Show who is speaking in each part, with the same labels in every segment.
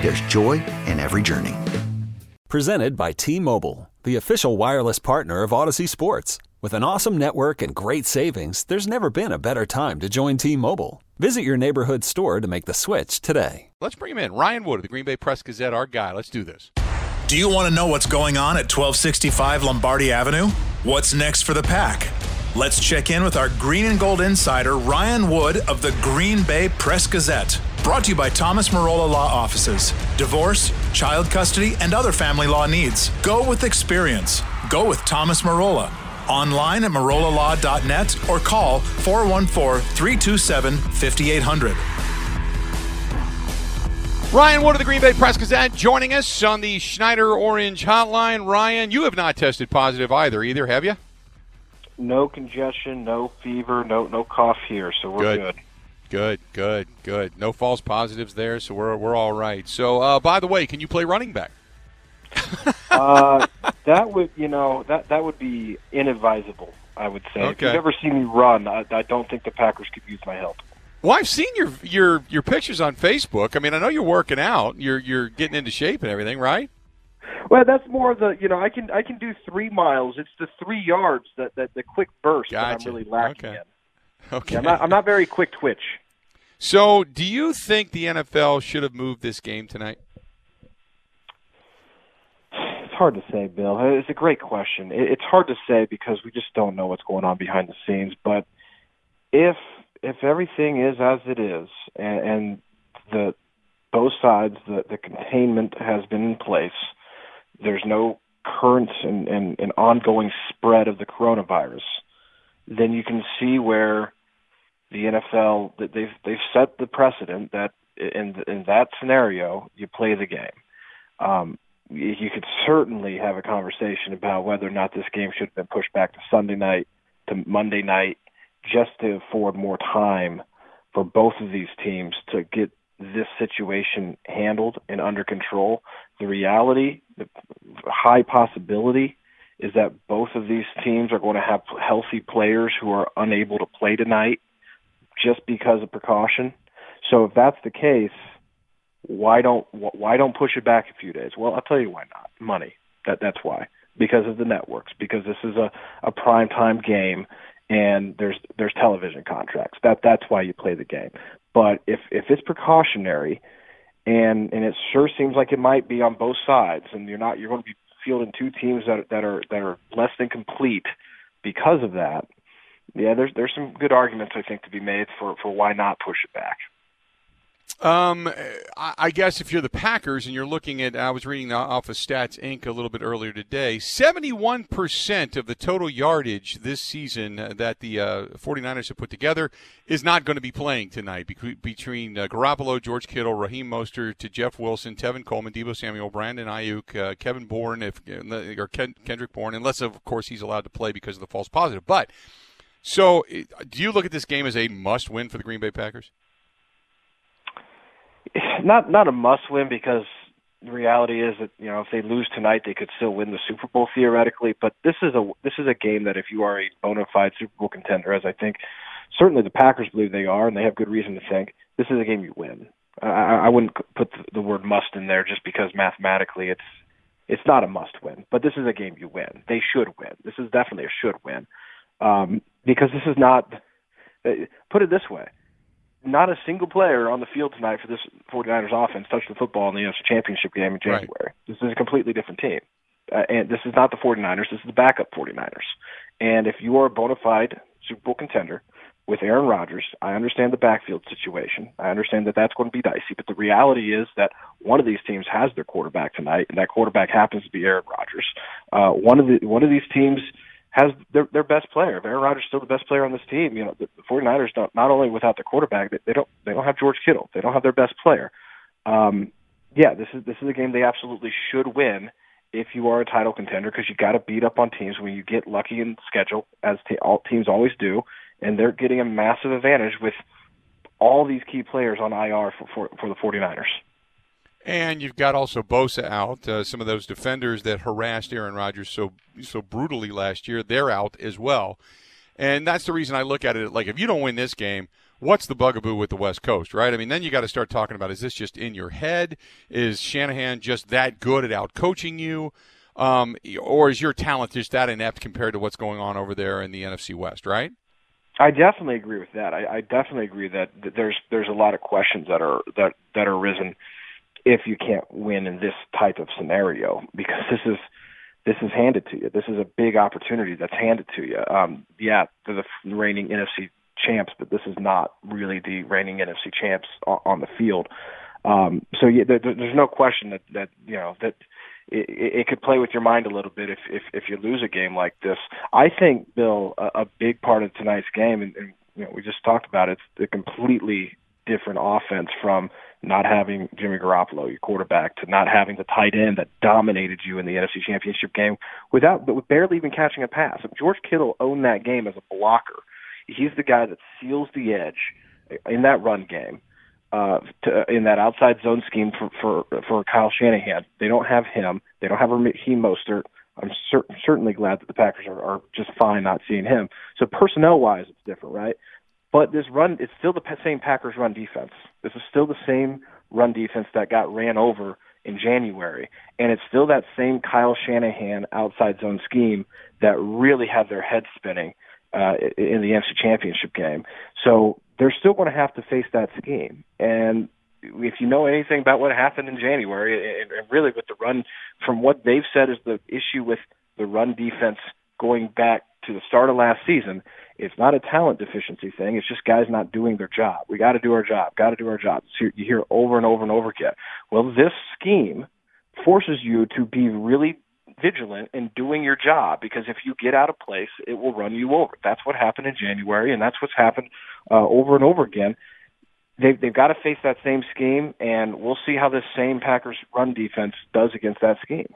Speaker 1: there's joy in every journey.
Speaker 2: Presented by T-Mobile, the official wireless partner of Odyssey Sports. With an awesome network and great savings, there's never been a better time to join T-Mobile. Visit your neighborhood store to make the switch today.
Speaker 3: Let's bring him in. Ryan Wood of the Green Bay Press Gazette, our guy. Let's do this.
Speaker 4: Do you want to know what's going on at 1265 Lombardi Avenue? What's next for the pack? Let's check in with our green and gold insider, Ryan Wood of the Green Bay Press Gazette. Brought to you by Thomas Marola Law Offices. Divorce, child custody, and other family law needs. Go with experience. Go with Thomas Marola. Online at marolalaw.net or call 414 327 5800.
Speaker 3: Ryan Wood of the Green Bay Press Gazette joining us on the Schneider Orange Hotline. Ryan, you have not tested positive either, either, have you?
Speaker 5: No congestion, no fever, no no cough here, so we're
Speaker 3: Good.
Speaker 5: good.
Speaker 3: Good, good, good. No false positives there, so we're we're all right. So, uh, by the way, can you play running back?
Speaker 5: uh, that would, you know, that that would be inadvisable. I would say. If
Speaker 3: Okay.
Speaker 5: you've ever seen me run, I, I don't think the Packers could use my help.
Speaker 3: Well, I've seen your your your pictures on Facebook. I mean, I know you're working out. You're you're getting into shape and everything, right?
Speaker 5: Well, that's more the, you know, I can I can do three miles. It's the three yards that that the quick burst that I'm really lacking
Speaker 3: Okay.
Speaker 5: in.
Speaker 3: Okay.
Speaker 5: Yeah, I'm not I'm not very quick twitch.
Speaker 3: So, do you think the NFL should have moved this game tonight?
Speaker 5: It's hard to say, Bill. It's a great question. It's hard to say because we just don't know what's going on behind the scenes. But if if everything is as it is, and, and the both sides, the, the containment has been in place, there's no current and, and, and ongoing spread of the coronavirus, then you can see where the NFL they've they've set the precedent that in in that scenario you play the game. Um, you could certainly have a conversation about whether or not this game should have been pushed back to Sunday night to Monday night just to afford more time for both of these teams to get this situation handled and under control. The reality, the high possibility is that both of these teams are going to have healthy players who are unable to play tonight just because of precaution. So if that's the case, why don't why don't push it back a few days? Well, I'll tell you why not. Money. That that's why. Because of the networks. Because this is a a prime time game, and there's there's television contracts. That that's why you play the game. But if if it's precautionary, and and it sure seems like it might be on both sides, and you're not you're going to be fielding two teams that that are that are less than complete because of that. Yeah, there's there's some good arguments I think to be made for for why not push it back.
Speaker 3: Um, I guess if you're the Packers and you're looking at, I was reading off of Stats Inc. a little bit earlier today. 71% of the total yardage this season uh, that the uh, 49ers have put together is not going to be playing tonight between uh, Garoppolo, George Kittle, Raheem Mostert, to Jeff Wilson, Tevin Coleman, Deebo Samuel, Brandon Aiyuk, uh, Kevin Bourne, if or Ken, Kendrick Bourne, unless of course he's allowed to play because of the false positive. But so, do you look at this game as a must-win for the Green Bay Packers?
Speaker 5: Not not a must win because the reality is that you know if they lose tonight they could still win the Super Bowl theoretically. But this is a this is a game that if you are a bona fide Super Bowl contender, as I think certainly the Packers believe they are, and they have good reason to think this is a game you win. I, I wouldn't put the, the word must in there just because mathematically it's it's not a must win, but this is a game you win. They should win. This is definitely a should win um, because this is not. uh, Put it this way: not a single player on the field tonight for this 49ers offense touched the football in the NFC Championship game in
Speaker 3: Right.
Speaker 5: January. This is a completely different team. Uh, and this is not the 49ers, this is the backup 49ers. And if you are a bona fide Super Bowl contender with Aaron Rodgers, I understand the backfield situation. I understand that that's going to be dicey, but the reality is that one of these teams has their quarterback tonight, and that quarterback happens to be Aaron Rodgers. Uh, one of the one of these teams has their their best player. If Aaron Rodgers is still the best player on this team, you know the, the 49ers don't not only without their quarterback, they, they don't they don't have George Kittle. They don't have their best player. Um, yeah, this is this is a game they absolutely should win if you are a title contender because you got to beat up on teams when you get lucky in the schedule, as te- all teams always do, and they're getting a massive advantage with all these key players on IR for for, for the 49ers.
Speaker 3: And you've got also Bosa out. Uh, some of those defenders that harassed Aaron Rodgers so so brutally last year, they're out as well. And that's the reason I look at it like if you don't win this game, what's the bugaboo with the West Coast, right? I mean, then you got to start talking about is this just in your head? Is Shanahan just that good at out coaching you? Um, or is your talent just that inept compared to what's going on over there in the NFC West, right?
Speaker 5: I definitely agree with that. I, I definitely agree that, that there's there's a lot of questions that are that that are risen if you can't win in this type of scenario because this is this is handed to you. This is a big opportunity that's handed to you. Um, yeah, they're the reigning NFC champs, but this is not really the reigning NFC champs on, on the field. Um, so yeah, there, there's no question that that you know that it, it could play with your mind a little bit if if if you lose a game like this. I think Bill, a, a big part of tonight's game, and, and you know we just talked about it, it's the completely different offense from not having Jimmy Garoppolo, your quarterback, to not having the tight end that dominated you in the NFC Championship game without, but with barely even catching a pass. George Kittle owned that game as a blocker. He's the guy that seals the edge in that run game, uh, to, in that outside zone scheme for for for Kyle Shanahan. They don't have him. They don't have Raheem Mostert. I'm cer- certainly glad that the Packers are, are just fine not seeing him. So personnel wise, it's different, right? But this run, it's still the same Packers run defense. This is still the same run defense that got ran over in January. And it's still that same Kyle Shanahan outside zone scheme that really had their head spinning uh, in the NFC Championship game. So they're still going to have to face that scheme. And if you know anything about what happened in January, and, and really with the run, from what they've said is the issue with the run defense going back to the start of last season, it's not a talent deficiency thing. It's just guys not doing their job. We got to do our job. Got to do our job. So you hear over and over and over again. Well, this scheme forces you to be really vigilant in doing your job because if you get out of place, it will run you over. That's what happened in January, and that's what's happened uh, over and over again. They've, they've got to face that same scheme, and we'll see how this same Packers run defense does against that scheme.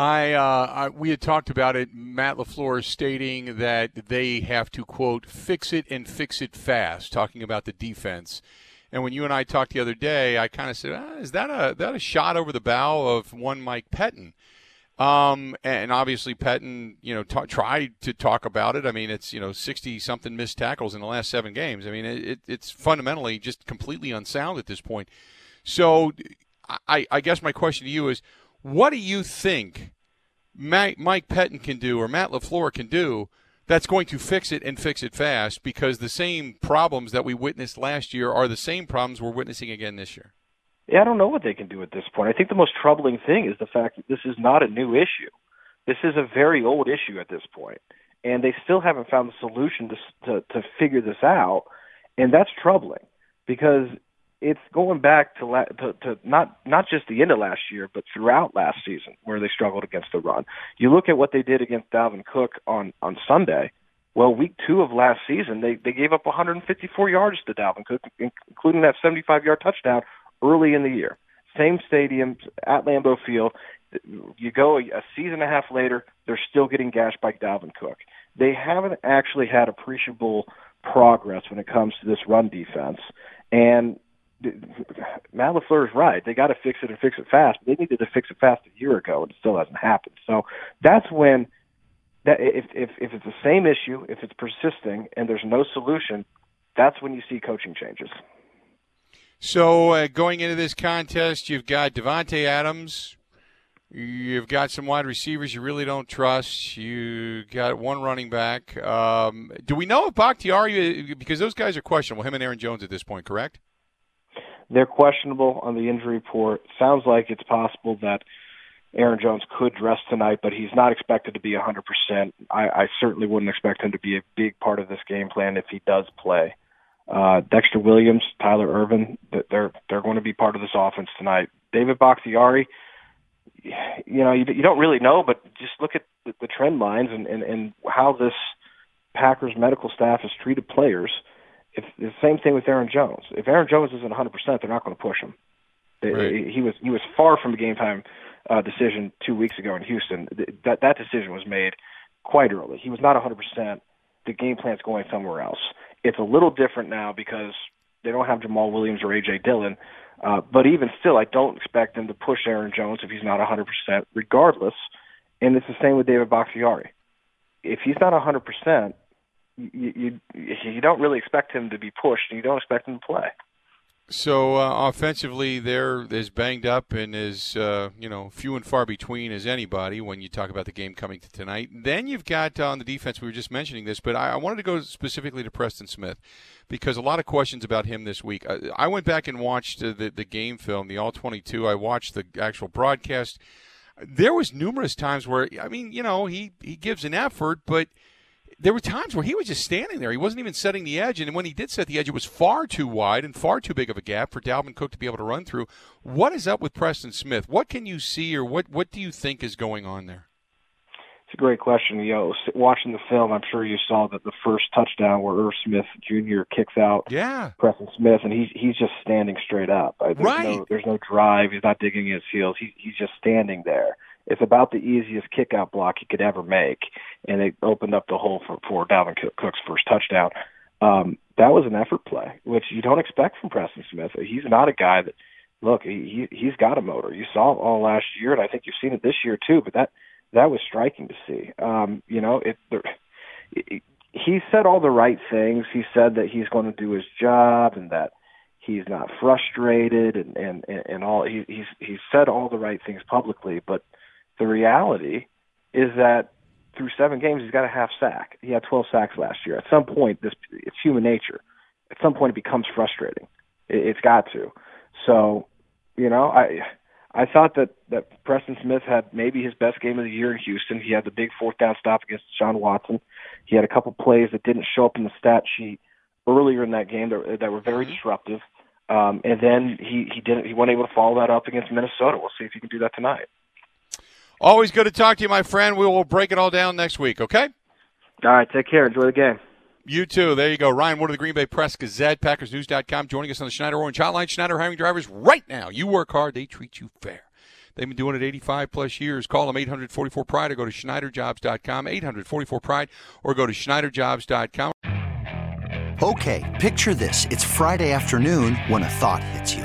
Speaker 3: I, uh, I, we had talked about it. Matt LaFleur stating that they have to quote fix it and fix it fast, talking about the defense. And when you and I talked the other day, I kind of said, ah, "Is that a that a shot over the bow of one Mike Pettine?" Um, and obviously Pettine, you know, t- tried to talk about it. I mean, it's you know sixty something missed tackles in the last seven games. I mean, it, it's fundamentally just completely unsound at this point. So, I, I guess my question to you is what do you think Mike, Pettine can do or Matt LaFleur can do that's going to fix it and fix it fast because the same problems that we witnessed last year are the same problems we're witnessing again this year?
Speaker 5: Yeah, I don't know what they can do at this point. I think the most troubling thing is the fact that this is not a new issue. This is a very old issue at this point, and they still haven't found the solution to to, to figure this out, and that's troubling because it's going back to, la- to to not not just the end of last year, but throughout last season where they struggled against the run. You look at what they did against Dalvin Cook on on Sunday. Well, week two of last season, they they gave up 154 yards to Dalvin Cook, including that 75 yard touchdown early in the year. Same stadium at Lambeau Field. You go a season and a half later, they're still getting gashed by Dalvin Cook. They haven't actually had appreciable progress when it comes to this run defense. And Matt LaFleur is right. They got to fix it and fix it fast. They needed to fix it fast a year ago, and it still hasn't happened. So that's when that if if if it's the same issue, if it's persisting and there's no solution, that's when you see coaching changes.
Speaker 3: So uh, going into this contest, you've got Davante Adams. You've got some wide receivers you really don't trust. You got one running back. Um, do we know if Bakhtiari because those guys are questionable? Him and Aaron Jones at this point, correct?
Speaker 5: They're questionable on the injury report. Sounds like it's possible that Aaron Jones could dress tonight, but he's not expected to be 100%. I, I certainly wouldn't expect him to be a big part of this game plan if he does play. Uh, Dexter Williams, Tyler Ervin, they're they're going to be part of this offense tonight. David Bakhtiari, you know, you, you don't really know, but just look at the, the trend lines and, and and how this Packers medical staff has treated players. If the same thing with Aaron Jones. If Aaron Jones isn't 100%, they're not going to push him. Right. He was he was far from a game time uh, decision two weeks ago in Houston. That that decision was made quite early. He was not 100%. The game plan's going somewhere else. It's a little different now because they don't have Jamaal Williams or AJ Dillon. Uh, but even still, I don't expect them to push Aaron Jones if he's not 100%, regardless. And it's the same with David Bakhtiari. If he's not 100%, you, you you don't really expect him to be pushed, and you don't expect him to play.
Speaker 3: So uh, offensively, they're as banged up and as uh, you know few and far between as anybody when you talk about the game coming to tonight. Then you've got uh, on the defense. We were just mentioning this, but I, I, wanted to go specifically to Preston Smith because a lot of questions about him this week. I, I went back and watched uh, the the game film, the All 22. I watched the actual broadcast. There was numerous times where I mean, you know, he he gives an effort, but there were times where he was just standing there. He wasn't even setting the edge, and when he did set the edge, it was far too wide and far too big of a gap for Dalvin Cook to be able to run through. What is up with Preston Smith? What can you see, or what what do you think is going on there?
Speaker 5: It's a great question. You know, watching the film, I'm sure you saw that the first touchdown where Irv Smith Jr. kicks out
Speaker 3: yeah.
Speaker 5: Preston Smith, and he's he's just standing straight up. There's
Speaker 3: right.
Speaker 5: No, there's no drive. He's not digging his heels. He, he's just standing there. It's about the easiest kickout block he could ever make, and it opened up the hole for for Dalvin Cook's first touchdown. Um, that was an effort play, which you don't expect from Preston Smith. He's not a guy that look he, he he's got a motor. You saw it all last year, and I think you've seen it this year too. But that that was striking to see. Um, you know, it, there, it he said all the right things. He said that he's going to do his job and that he's not frustrated and and and all. He he's he said all the right things publicly, but the reality is that through seven games, he's got a half sack. He had 12 sacks last year. At some point, this it's human nature. At some point, it becomes frustrating. It, it's got to. So, you know, I I thought that that Preston Smith had maybe his best game of the year in Houston. He had the big fourth down stop against Sean Watson. He had a couple plays that didn't show up in the stat sheet earlier in that game that, that were very mm-hmm. disruptive. Um, and then he he didn't he wasn't able to follow that up against Minnesota. We'll see if he can do that tonight.
Speaker 3: Always good to talk to you, my friend. We will break it all down next week, okay?
Speaker 5: All right, take care. Enjoy the game.
Speaker 3: You too. There you go. Ryan Wood of the Green Bay Press Gazette, PackersNews.com, joining us on the Schneider Orange Hotline. Schneider hiring drivers right now. You work hard, they treat you fair. They've been doing it 85 plus years. Call them 844 Pride or go to SchneiderJobs.com, 844 Pride, or go to SchneiderJobs.com.
Speaker 1: Okay, picture this. It's Friday afternoon when a thought hits you.